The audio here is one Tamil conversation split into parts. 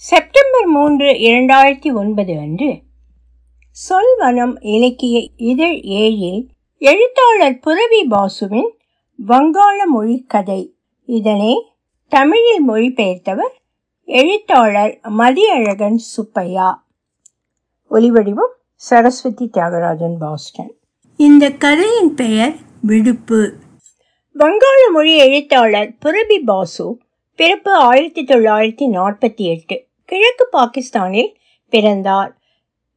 செப்டம்பர் மூன்று இரண்டாயிரத்தி ஒன்பது அன்று சொல்வனம் இலக்கிய இதழ் ஏழில் எழுத்தாளர் புரவி பாசுவின் வங்காள மொழி கதை. இதனை தமிழில் மொழிபெயர்த்தவர் எழுத்தாளர் மதியழகன் சுப்பையா. ஒலிவடிவம் சரஸ்வதி தியாகராஜன் பாஸ்டன். இந்த கதையின் பெயர் விடுப்பு. வங்காள மொழி எழுத்தாளர் புரபி பாசு பிறப்பு ஆயிரத்தி தொள்ளாயிரத்தி நாற்பத்தி எட்டு. கிழக்கு பாகிஸ்தானில் பிறந்தார்.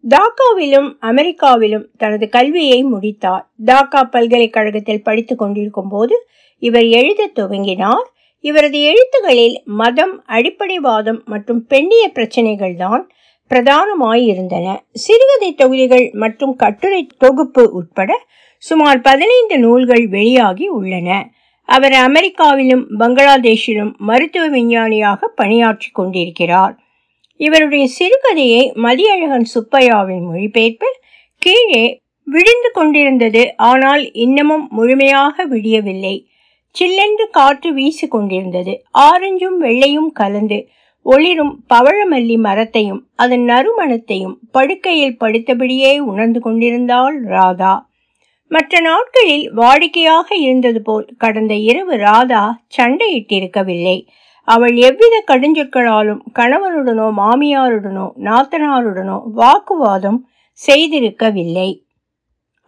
டாக்காவிலும் அமெரிக்காவிலும் தனது கல்வியை முடித்தார். டாக்கா பல்கலைக்கழகத்தில் படித்துக் கொண்டிருக்கும் போது இவர் எழுத துவங்கினார். இவரது எழுத்துகளில் மதம் அடிப்படைவாதம் மற்றும் பெண்ணிய பிரச்சனைகள் தான் பிரதானமாயிருந்தன. சிறுகதை தொகுதிகள் மற்றும் கட்டுரை தொகுப்பு உட்பட சுமார் பதினைந்து நூல்கள் வெளியாகி உள்ளன. அவர் அமெரிக்காவிலும் பங்களாதேஷிலும் மருத்துவ விஞ்ஞானியாக பணியாற்றி கொண்டிருக்கிறார். இவருடைய சிறுகதையை மதியழகன் சுப்பையாவின் மொழிபெயர்ப்பில் கீழே விழுந்து கொண்டிருந்தது ஆனால் இன்னமும் முழுமையாக விடியவில்லை. சில்லென்று காற்று வீசி கொண்டிருந்தது. ஆரஞ்சும் வெள்ளையும் கலந்து ஒளிரும் பவழமல்லி மரத்தையும் அதன் நறுமணத்தையும் படுக்கையில் படுத்தபடியே உணர்ந்து கொண்டிருந்தாள் ராதா. மற்ற நாட்களில் வாடிக்கையாக இருந்தது போல் கடந்த இரவு ராதா சண்டையிட்டிருக்கவில்லை. அவள் எவ்வித கடுஞ்சொற்களாலும் கணவனுடனோ மாமியாருடனோ நாத்தனாருடனோ வாக்குவாதம் செய்திருக்கவில்லை.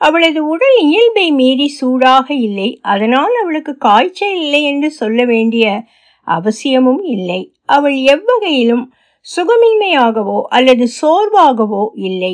அவளது உடல் இயல்பை மீறி சூடாக இல்லை. அதனால் அவளுக்கு காய்ச்சல் இல்லை என்று சொல்ல வேண்டிய அவசியமும் இல்லை. அவள் எவ்வகையிலும் சுகமின்மையாகவோ அல்லது சோர்வாகவோ இல்லை.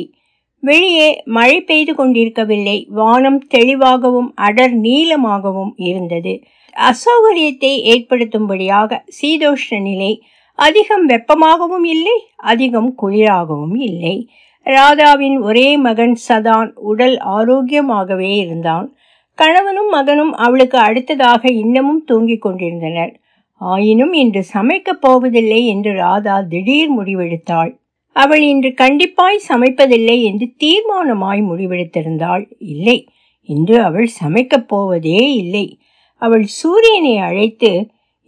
வெளியே மழை பெய்து கொண்டிருக்கவில்லை. வானம் தெளிவாகவும் அடர் நீளமாகவும் இருந்தது. அசௌகரியத்தை ஏற்படுத்தும்படியாக சீதோஷ்ண நிலை அதிகம் வெப்பமாகவும் இல்லை அதிகம் குளிராகவும் இல்லை. ராதாவின் ஒரே மகன் சதான் உடல் ஆரோக்கியமாகவே இருந்தான். கணவனும் மகனும் அவளுக்கு அடுத்ததாக இன்னமும் தூங்கிக் கொண்டிருந்தனர். ஆயினும் இன்று சமைக்கப் போவதில்லை என்று ராதா திடீர் முடிவெடுத்தாள். அவள் இன்று கண்டிப்பாய் சமைப்பதில்லை என்று தீர்மானமாய் முடிவெடுத்திருந்தாள். இல்லை இன்று அவள் சமைக்கப் போவதே இல்லை. அவள் சூரியனை அழைத்து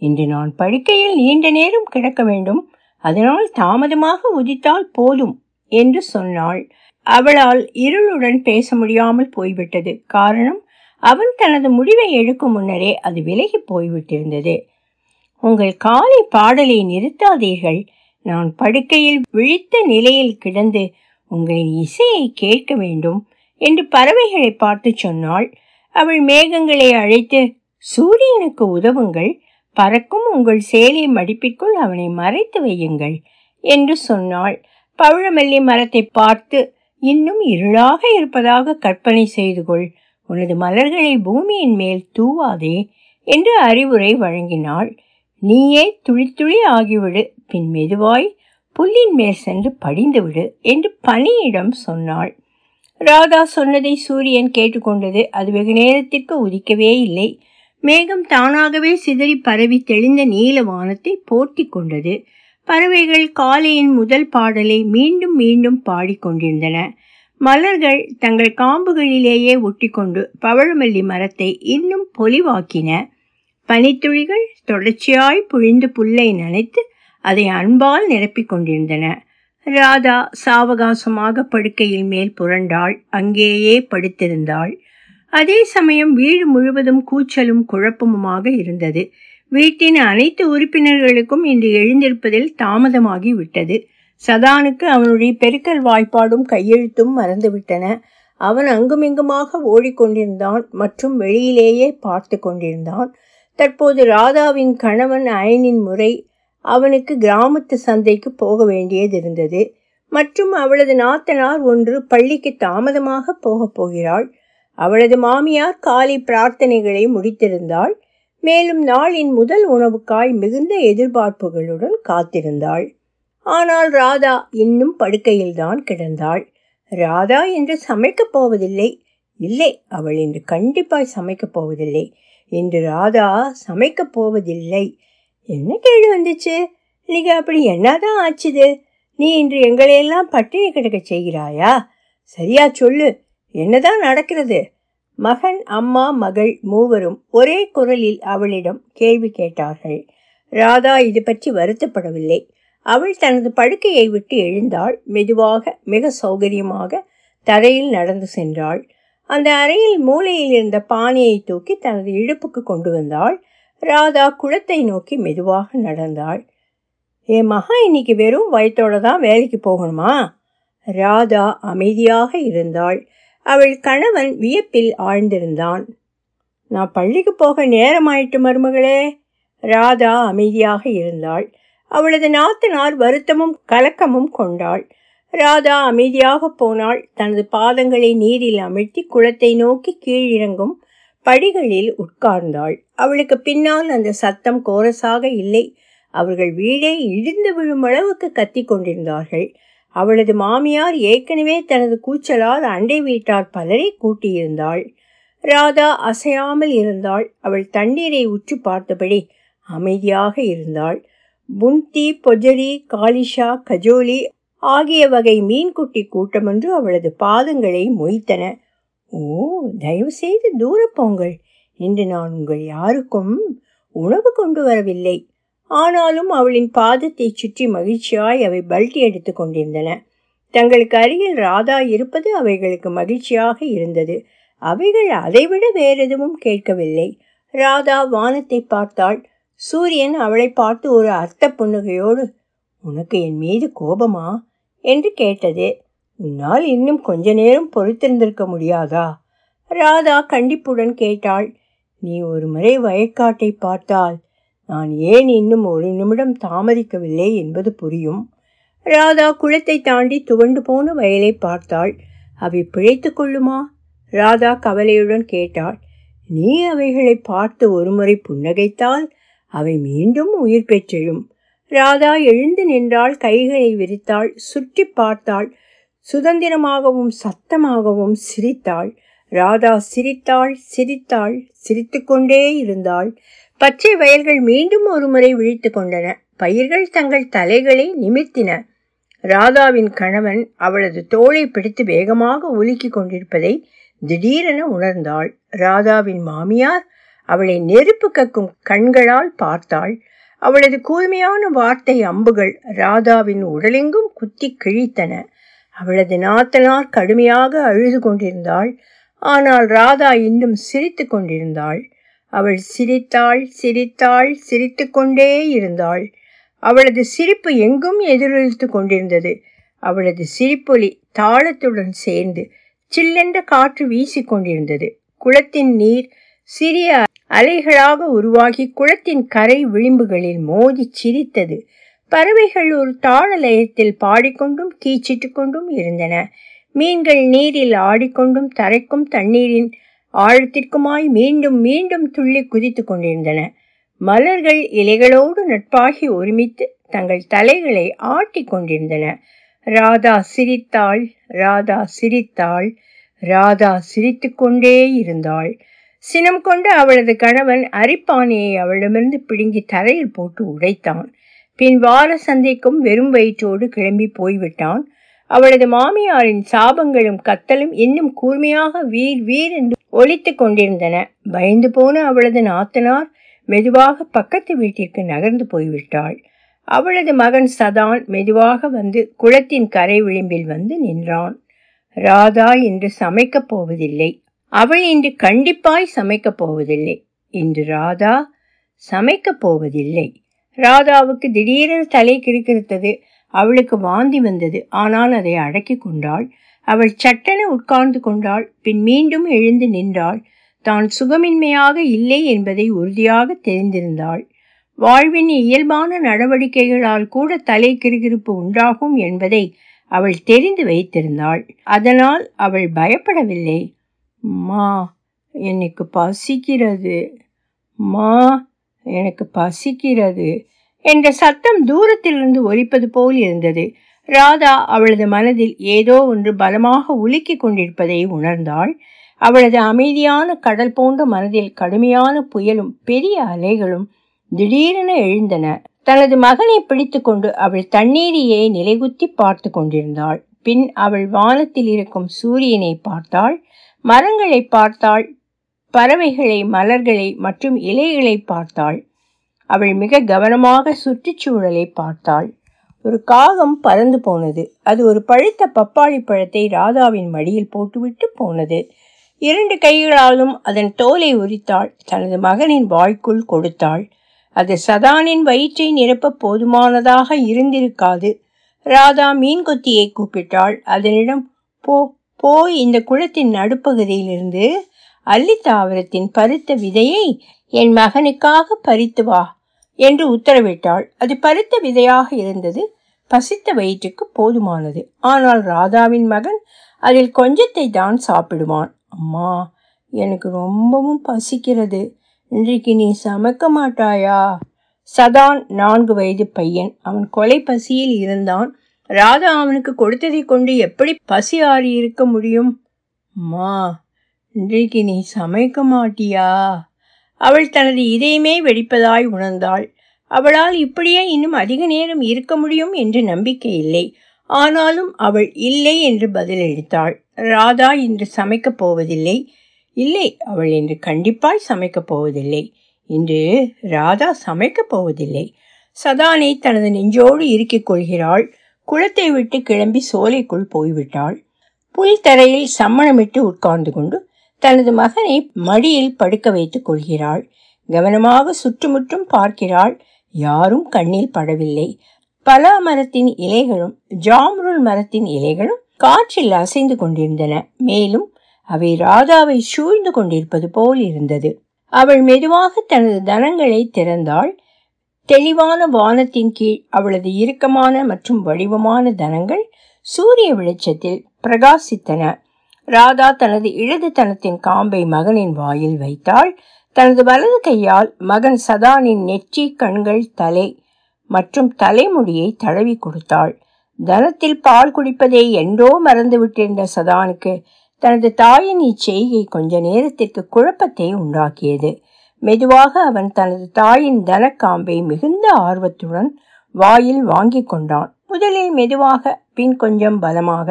இன்று நான் படுக்கையில் நீண்ட நேரம் கிடக்க வேண்டும். அதனால் தாமதமாக உதித்தால் போதும் என்று சொன்னாள். அவளால் இருளுடன் பேச முடியாமல் போய்விட்டது. காரணம் அவன் தனது முடிவை எடுக்கும் முன்னரே அது விலகி போய்விட்டிருந்தது. உங்கள் காலை பாடலை நிறுத்தாதீர்கள். நான் படுக்கையில் விழித்த நிலையில் கிடந்து உங்களின் இசையை கேட்க வேண்டும் என்று பறவைகளை பார்த்து சொன்னாள். அவள் மேகங்களை அழைத்து சூரியனுக்கு உதவுங்கள். பறக்கும் உங்கள் சேலை மடிப்பிற்குள் அவனை மறைத்து வையுங்கள் என்று சொன்னாள். பவழமல்லி மரத்தை பார்த்து இன்னும் இருளாக இருப்பதாக கற்பனை செய்து கொள். உனது மலர்களை பூமியின் மேல் தூவாதே என்று அறிவுரை வழங்கினாள். நீயே துளி துளி ஆகிவிடு. பின் மெதுவாய் புல்லின் மேல் சென்று படிந்துவிடு என்று பனியிடம் சொன்னாள். ராதா சொன்னதை சூரியன் கேட்டுக்கொண்டது அது வெகு நேரத்திற்கு உதிக்கவே இல்லை. மேகம் தானாகவே சிதறி பரவி தெளிந்த நீல வானத்தை போட்டி கொண்டது. பறவைகள் காலையின் முதல் பாடலை மீண்டும் மீண்டும் பாடிக்கொண்டிருந்தன மலர்கள் தங்கள் காம்புகளிலேயே ஒட்டிக்கொண்டு பவழமல்லி மரத்தை இன்னும் பொலிவாக்கின. பனித்துளிகள் தொடர்ச்சியாய் புழிந்து புல்லை நனைத்து அதை அன்பால் நிரப்பிக் கொண்டிருந்தன. ராதா சாவகாசமாக படுக்கையில் மேல் புரண்டாள் அங்கேயே படுத்திருந்தாள். அதே சமயம் வீடு முழுவதும் கூச்சலும் குழப்பமுமாக இருந்தது. வீட்டின் அனைத்து உறுப்பினர்களுக்கும் இன்று எழுந்திருப்பதில் தாமதமாகி விட்டது. சதானுக்கு அவனுடைய பெருக்கல் வாய்ப்பாடும் கையெழுத்தும் மறந்துவிட்டன. அவன் அங்குமிங்குமாக ஓடிக்கொண்டிருந்தான் மற்றும் வெளியிலேயே பார்த்து கொண்டிருந்தான். தற்போது ராதாவின் கணவன் அயனின் முறை அவனுக்கு கிராமத்து சந்தைக்கு போக வேண்டியது இருந்தது. மற்றும் அவளது நாத்தனார் ஒன்று பள்ளிக்கு தாமதமாக போகப் போகிறாள். அவளது மாமியார் காலை பிரார்த்தனைகளை முடித்திருந்தாள். மேலும் நாளின் முதல் உணவுக்காய் மிகுந்த எதிர்பார்ப்புகளுடன் காத்திருந்தாள். ஆனால் ராதா இன்னும் படுக்கையில்தான் கிடந்தாள். ராதா என்று சமைக்கப் போவதில்லை. இல்லை அவள் இன்று கண்டிப்பாய் சமைக்கப் போவதில்லை. இன்று ராதா சமைக்கப் போவதில்லை. என்ன கேள்வி வந்துச்சு? இன்னைக்கு அப்படி என்னதான் ஆச்சுது? நீ இன்று எங்களையெல்லாம் பட்டினி கிடக்க செய்கிறாயா? சரியா சொல்லு. என்னதான் நடக்கிறது? மகன் அம்மா மகள் மூவரும் ஒரே குரலில் அவளிடம் கேள்வி கேட்டார்கள். ராதா இது பற்றி வருத்தப்படவில்லை. அவள் தனது படுக்கையை விட்டு எழுந்தாள். மெதுவாக மிக சௌகரியமாக தரையில் நடந்து சென்றாள். அந்த அறையில் மூலையில் இருந்த பானையை தூக்கி தனது இடுப்புக்கு கொண்டு வந்தாள். ராதா குளத்தை நோக்கி மெதுவாக நடந்தாள். ஏ மகா இன்னைக்கு வெறும் வயத்தோட தான் வேலைக்கு போகணுமா? ராதா அமைதியாக இருந்தாள். அவள் கணவன் வியப்பில் ஆழ்ந்திருந்தான். நான் பள்ளிக்கு போக நேரமாயிட்டு மருமகளே. ராதா அமைதியாக இருந்தாள். அவளது நாத்தனார் வருத்தமும் கலக்கமும் கொண்டாள். ராதா அமைதியாக போனாள். தனது பாதங்களை நீரில் அமிழ்த்தி குளத்தை நோக்கி கீழிறங்கும் படிகளில் உட்கார்ந்தாள். அவளுக்கு பின்னால் அந்த சத்தம் கோரசாக இல்லை. அவர்கள் வீடே இடிந்து விழும் அளவுக்கு கத்தி கொண்டிருந்தார்கள். அவளது மாமியார் ஏற்கனவே தனது கூச்சலால் அண்டை வீட்டார் பலரை கூட்டியிருந்தாள். ராதா அசையாமல் இருந்தாள். அவள் தண்ணீரை உற்று பார்த்தபடி அமைதியாக இருந்தாள். புந்தி பொஜரி காலிஷா கஜோலி ஆகிய வகை மீன்குட்டி கூட்டமொன்று அவளது பாதங்களை மொய்த்தன. ஓ தயவு செய்து போங்கள். இன்று நான் உங்கள் யாருக்கும் உணவு கொண்டு வரவில்லை. ஆனாலும் அவளின் பாதத்தை சுற்றி மகிழ்ச்சியாய் அவை பல்டி எடுத்து கொண்டிருந்தன. தங்களுக்கு அருகில் ராதா இருப்பது அவைகளுக்கு மகிழ்ச்சியாக இருந்தது. அவைகள் அதைவிட வேறெதுவும் கேட்கவில்லை. ராதா வானத்தை பார்த்தாள். சூரியன் அவளை பார்த்து ஒரு அர்த்த புன்னகையோடு உனக்கு என் மீது கோபமா? என்று கேட்டது. உன்னால் இன்னும் கொஞ்ச நேரம் பொறுத்திருந்திருக்க முடியாதா? ராதா கண்டிப்புடன் கேட்டாள். நீ ஒரு முறை வயக்காட்டை பார்த்தால் நான் ஏன் இன்னும் ஒரு நிமிடம் தாமதிக்கவில்லை என்பது புரியும். ராதா குளத்தை தாண்டி துவண்டு போன வயலை பார்த்தாள். அவை பிழைத்து கொள்ளுமா? ராதா கவலையுடன் கேட்டாள். நீ அவைகளை பார்த்து ஒருமுறை புன்னகைத்தால் அவை மீண்டும் உயிர் பெற்றெழும். ராதா எழுந்து நின்றாள் கைகளை விரித்தாள் சுற்றி பார்த்தாள். சுதந்திரமாகவும் சத்தமாகவும் சிரித்தாள். ராதா சிரித்தாள் சிரித்தாள் சிரித்துக்கொண்டே இருந்தாள். பச்சை வயல்கள் மீண்டும் ஒருமுறை விழித்து கொண்டன. பயிர்கள் தங்கள் தலைகளை நிமிர்த்தின. ராதாவின் கணவன் அவளது தோளை பிடித்து வேகமாக உலுக்கி கொண்டிருப்பதை திடீரென உணர்ந்தாள். ராதாவின் மாமியார் அவளை நெருப்பு கக்கும் கண்களால் பார்த்தாள். அவளது கூர்மையான வார்த்தை அம்புகள் ராதாவின் உடலெங்கும் குத்தி கிழித்தன. அவளது நாத்தனார் கடுமையாக அழுது கொண்டிருந்தாள். ஆனால் ராதா இன்னும் சிரித்து கொண்டிருந்தாள். அவள் சிரித்தாள் சிரித்தாள் சிரித்து கொண்டே இருந்தாள். அவளது சிரிப்பு எங்கும் எதிரொலித்து கொண்டிருந்தது. அவளது சிரிப்பொலி தாளத்துடன் சேர்ந்து சில்லென்ற காற்று வீசிக் கொண்டிருந்தது. குளத்தின் நீர் சிறிய அலைகளாக உருவாகி குளத்தின் கரை விளிம்புகளில் மோதி சிரித்தது. பறவைகள் ஒரு தாள லயத்தில் பாடிக்கொண்டும் கீச்சிட்டு கொண்டும் இருந்தன. மீன்கள் நீரில் ஆடிக்கொண்டும் தரைக்கும் தண்ணீரின் ஆழத்திற்குமாய் மீண்டும் மீண்டும் துள்ளி குதித்து கொண்டிருந்தன. மலர்கள் இலைகளோடு நட்பாகி ஒருமித்து தங்கள் தலைகளை ஆட்டிக் கொண்டிருந்தன. ராதா சிரித்தாள் ராதா சிரித்தாள் ராதா சிரித்துக்கொண்டே இருந்தாள். சினம் கொண்டு அவளது கணவன் அரிப்பானையை அவளிடமிருந்து பிடுங்கி தரையில் போட்டு உடைத்தான். பின் வார சந்தைக்கும் வெறும் வயிற்றோடு கிளம்பி போய்விட்டான். அவளது மாமியாரின் சாபங்களும் கத்தலும் இன்னும் கூர்மையாக வீர் வீர் என்று ஒலித்து கொண்டிருந்தன. பயந்து போன அவளது நாத்தனார் மெதுவாக பக்கத்து வீட்டிற்கு நகர்ந்து போய்விட்டாள். அவளது மகன் சதான் மெதுவாக வந்து குளத்தின் கரை விளிம்பில் வந்து நின்றான். ராதா இன்று சமைக்கப் போவதில்லை. அவள் இன்று கண்டிப்பாய் சமைக்கப் போவதில்லை. இன்று ராதா சமைக்கப் போவதில்லை. ராதாவுக்கு திடீரென தலை கிறுக்கிறுத்தது. அவளுக்கு வாந்தி வந்தது. ஆனால் அதை அடக்கி கொண்டாள். அவள் சட்டென உட்கார்ந்து கொண்டாள் பின் மீண்டும் எழுந்து நின்றாள். தான் சுகமின்மையாக இல்லை என்பதை உறுதியாக தெரிந்திருந்தாள். வாழ்வின் இயல்பான நடவடிக்கைகளால் கூட தலை கிருகிருப்பு உண்டாகும் என்பதை அவள் தெரிந்து வைத்திருந்தாள். அதனால் அவள் பயப்படவில்லை. மா எனக்கு பசிக்கிறது. மா எனக்கு பசிக்கிறது என்ற சத்தம் தூரத்திலிருந்து ஒலிப்பது போல் இருந்தது. ராதா அவளது மனதில் ஏதோ ஒன்று பலமாக உலுக்கிக் கொண்டிருப்பதை உணர்ந்தாள். அவளது அமைதியான கடல் போன்ற மனதில் கடுமையான புயலும் பெரிய அலைகளும் திடீரென எழுந்தன. தனது மகனை பிடித்துக்கொண்டு அவள் தண்ணீரையே நிலைகுத்தி பார்த்து கொண்டிருந்தாள். பின் அவள் வானத்தில் இருக்கும் சூரியனை பார்த்தாள். மரங்களை பார்த்தாள். பறவைகளை மலர்களை மற்றும் இலைகளை பார்த்தாள். அவள் மிக கவனமாக சுற்றுச்சூழலை பார்த்தாள். ஒரு காகம் பறந்து போனது. அது ஒரு பழுத்த பப்பாளி பழத்தை ராதாவின் மடியில் போட்டுவிட்டு போனது. இரண்டு கைகளாலும் அதன் தோலை உரித்தாள். தனது மகனின் வாய்க்குள் கொடுத்தாள். அது சதானின் வயிற்றை நிரப்ப போதுமானதாக இருந்திருக்காது. ராதா மீன் கொத்தியை கூப்பிட்டாள். அதனிடம் போ போய் இந்த குளத்தின் நடுப்பகுதியிலிருந்து அல்லித்தாவரத்தின் பருத்த விதையை என் மகனுக்காக பறித்து வா. என்று உத்தரவிட்டாள். அது பருத்த விதையாக இருந்தது. பசித்த வயிற்றுக்கு போதுமானது. ஆனால் ராதாவின் மகன் அதில் கொஞ்சத்தை தான் சாப்பிடுவான். அம்மா எனக்கு ரொம்பவும் பசிக்கிறது. இன்றைக்கு நீ சமைக்க மாட்டாயா? சதான் நான்கு வயது பையன். அவன் கொலை பசியில் இருந்தான். ராதா அவனுக்கு கொடுத்ததை கொண்டு எப்படி பசி ஆறி இருக்க முடியும்? அம்மா இன்றைக்கு நீ சமைக்க மாட்டியா? அவள் தனது இதயமே வெடிப்பதாய் உணர்ந்தாள். அவளால் இப்படியே இன்னும் அதிக நேரம் இருக்க முடியும் என்று நம்பிக்கை இல்லை. ஆனாலும் அவள் இல்லை என்று பதிலளித்தாள் ராதா இன்று சமைக்கப் போவதில்லை. இல்லை அவள் இன்று கண்டிப்பாய் சமைக்கப் போவதில்லை. இன்று ராதா சமைக்கப் போவதில்லை. சதானை தனது நெஞ்சோடு இருக்கிக் கொள்கிறாள். குளத்தை விட்டு கிளம்பி சோலைக்குள் போய்விட்டாள். புல் தரையில் சம்மணமிட்டு உட்கார்ந்து கொண்டு தனது மகனை மடியில் படுக்க வைத்துக் கொள்கிறாள். கவனமாக சுற்றுமுற்றும் பார்க்கிறாள். யாரும் கண்ணில் படவில்லை. பலா மரத்தின் இலைகளும் ஜாம்ருல் மரத்தின் இலைகளும் காற்றில் அசைந்து கொண்டிருந்தன. மேலும் அவை ராதாவை சூழ்ந்து கொண்டிருப்பது போல் இருந்தது. அவள் மெதுவாக தனது தனங்களை திறந்தாள். தெளிவான வானத்தின் கீழ் அவளது இறுக்கமான மற்றும் வடிவமான தனங்கள் சூரிய வெளிச்சத்தில் பிரகாசித்தன. ராதா தனது இடது தனத்தின் காம்பை மகனின் வாயில் வைத்தாள். தனது வலது கையால் மகன் சதானின் நெற்றி கண்கள் தலை மற்றும் தலைமுடியை தடவி கொடுத்தாள். தனத்தில் பால் குடிப்பதை என்றோ மறந்துவிட்டிருந்த சதானுக்கு தனது தாயின் இச்செய்கை கொஞ்ச நேரத்திற்கு குழப்பத்தை உண்டாக்கியது. மெதுவாக அவன் தனது தாயின் தனக்காம்பை மிகுந்த ஆர்வத்துடன் வாயில் வாங்கி கொண்டான். முதலில் மெதுவாக பின் கொஞ்சம் பலமாக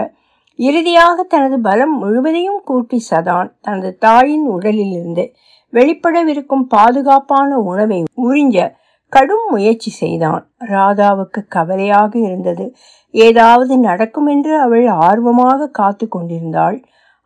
இறுதியாக தனது பலம் முழுவதையும் கூட்டி சதான் தனது தாயின் உடலிலிருந்து வெளிப்படவிருக்கும் பாதுகாப்பான உணவை உறிஞ்ச கடும் முயற்சி செய்தான். ராதாவுக்கு கவலையாக இருந்தது. ஏதாவது நடக்கும் என்று அவள் ஆர்வமாக காத்து கொண்டிருந்தாள்.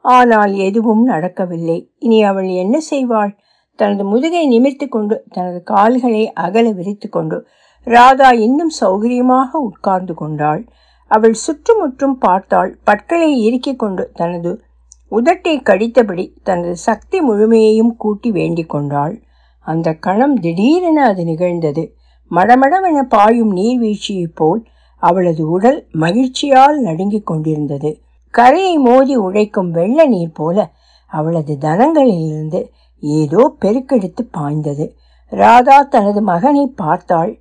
ஆனால் எதுவும் நடக்கவில்லை. இனி அவள் என்ன செய்வாள்? தனது முதுகை நிமிர்த்து கொண்டு தனது கால்களை அகல விரித்து கொண்டு ராதா இன்னும் சௌகரியமாக உட்கார்ந்து கொண்டாள். அவள் சுற்றுமுற்றும் பார்த்தாள் பற்களை இறுக்கிக் கொண்டு தனது உதட்டை கடித்தபடி தனது சக்தி முழுமையையும் கூட்டி வேண்டிக் கொண்டாள். அந்த கணம் திடீரென அது நிகழ்ந்தது. மடமடவென பாயும் நீர்வீழ்ச்சியைப் போல் அவளது உடல் மகிழ்ச்சியால் நடுங்கிக் கொண்டிருந்தது. கரையை மோதி உழைக்கும் வெள்ள நீர் போல அவளது தனங்களிலிருந்து ஏதோ பெருக்கெடுத்து பாய்ந்தது. ராதா தனது மகனை பார்த்தாள்.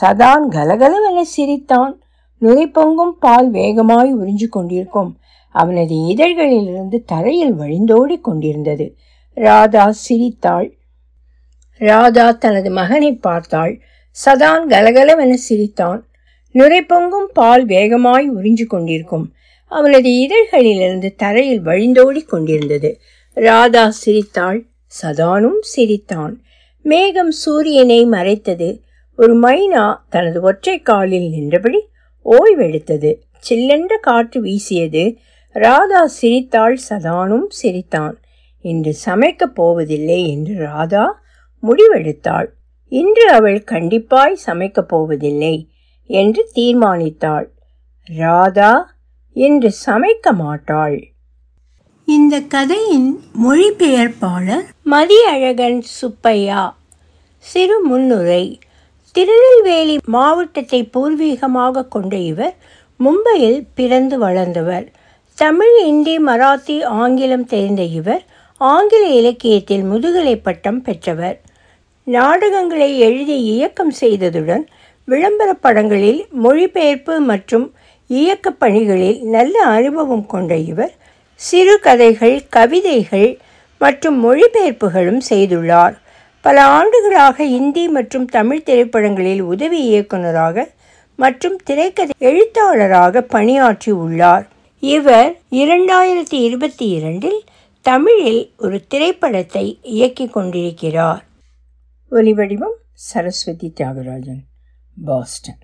சதான் கலகலவென சிரித்தான். நுரை பொங்கும் பால் வேகமாய் உறிஞ்சு கொண்டிருக்கும். அவனது இதழ்களிலிருந்து தரையில் வழிந்தோடி கொண்டிருந்தது. ராதா சிரித்தாள். ராதா தனது மகனை பார்த்தாள். சதான் கலகலவென சிரித்தான். நுரை பொங்கும் பால் வேகமாய் உறிஞ்சு கொண்டிருக்கும். அவனது இதழ்களிலிருந்து தரையில் வழிந்தோடி கொண்டிருந்தது. ராதா சிரித்தாள். சதானும் சிரித்தான். மேகம் சூரியனை மறைத்தது. ஒரு மைனா தனது ஒற்றை காலில் நின்றபடி ஓய்வெடுத்தது. சில்லென்ற காற்று வீசியது. ராதா சிரித்தாள். சதானும் சிரித்தான். இன்று சமைக்கப் போவதில்லை என்று ராதா முடிவெடுத்தாள். இன்று அவள் கண்டிப்பாய் சமைக்கப் போவதில்லை என்று தீர்மானித்தாள். ராதா இன்று சமைக்க மாட்டாள். இந்த கதையின் மொழிபெயர்ப்பாளர் மதியழகன் சுப்பையா. சிறு முன்னுரை. திருநெல்வேலி மாவட்டத்தை பூர்வீகமாக கொண்ட இவர் மும்பையில் பிறந்து வளர்ந்தவர். தமிழ் இந்தி மராத்தி ஆங்கிலம் தெரிந்த இவர் ஆங்கில இலக்கியத்தில் முதுகலை பட்டம் பெற்றவர். நாடகங்களை எழுதி இயக்கம் செய்ததுடன் விளம்பர படங்களில் மொழிபெயர்ப்பு மற்றும் இயக்கப் பணிகளில் நல்ல அனுபவம் கொண்ட இவர் சிறுகதைகள் கவிதைகள் மற்றும் மொழிபெயர்ப்புகளும் செய்துள்ளார். பல ஆண்டுகளாக இந்தி மற்றும் தமிழ் திரைப்படங்களில் உதவி இயக்குநராக மற்றும் திரைக்கதை எழுத்தாளராக பணியாற்றி உள்ளார். இவர் இரண்டாயிரத்தி இருபத்தி இரண்டில் தமிழில் ஒரு திரைப்படத்தை இயக்கி கொண்டிருக்கிறார். ஒலிவடிவம் சரஸ்வதி தியாகராஜன் பாஸ்டன்.